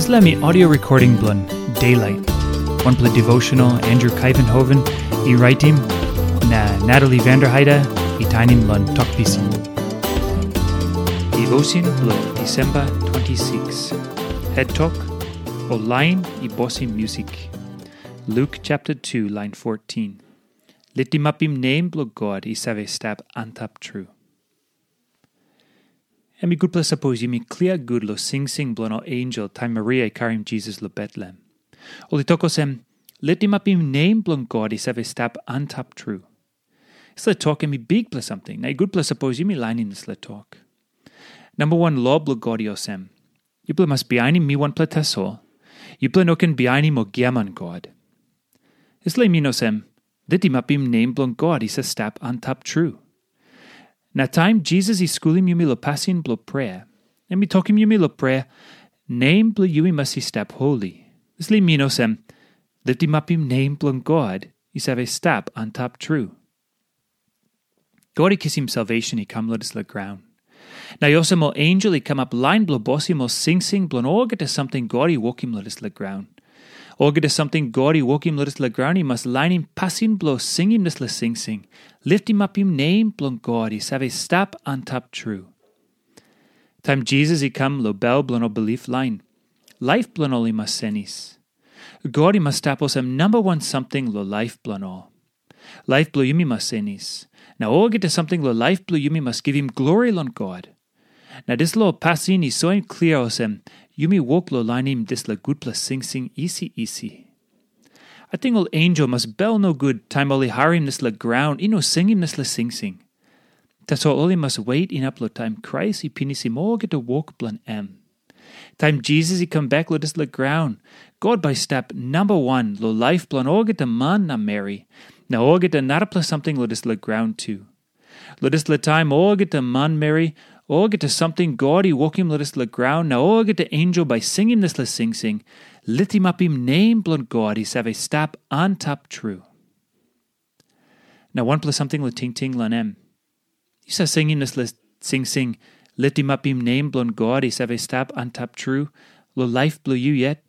Islami audio recording blun Daylight. One play devotional Andrew Kuyvenhoven, e writing na Natalie Vanderheide, e tinin blun talkpisin. Devotion blo December 26. Head talk o line e bossing music. Luke chapter 2 line 14. Litimapim name blo God i save stab antap true. Emi good place suppose mi clear good lo sing sing blono angel time Maria karim Jesus lo Bethlehem. Oli toko sem litimapim name blon God i save stab antap true. Is le talk emi big place something. Na good place suppose mi line in this le talk. Number one law blo God sem. You ble must behind mi one pletaso. You ble noken behind mo giaman God. Is le minosem. Litimapim name blon God i se stab antap true. Na time Jesus i skulim yumi lo pasin blo prayer. And mi tokim yumi lo prayer. Name blo yumi masi step holy. This li minosem. Litimapim name blon God i save a step on top true. God i kisim salvation i kam lodis la ground. Na yosemo angel i come up line blo bossimo sing sing blon orga to something God i wokim lodis la ground. Orga to something God i wokim i must line him sing him this la sing sing. Lift him up him name blon God i save a step on top true. Time Jesus he come lo bel blon o belief line. Life blon oli mas senis. Must tapos am number one something lo life blon all. Life blo yumi mas senis. Now orga to something lo life blo yumi must give him glory lon God. Now this lo passin is so clear osem yumi walk lo line him this la good plus sing sing easy easy. I think ol angel must bell no good time oli harim this la ground ino sing him this la sing sing. Tas all oli must wait in up lo time Christ i pinis him orga to walk blan em. Time Jesus he come back lo this la ground. God by step number one lo life blan orga to man na Mary. Na orga to nara plus something lo this la ground too. Lo this la time orga to man Mary Oh, orga to something God he walk him let us la ground. Now oh, orga to angel by singing this la sing sing. Lit him up him name blood he save a stap on top true. Now one plus something la ting ting lan em. You sa singing this la sing sing. Lit him up him name blood he save stap on top true. Lo life blow you yet.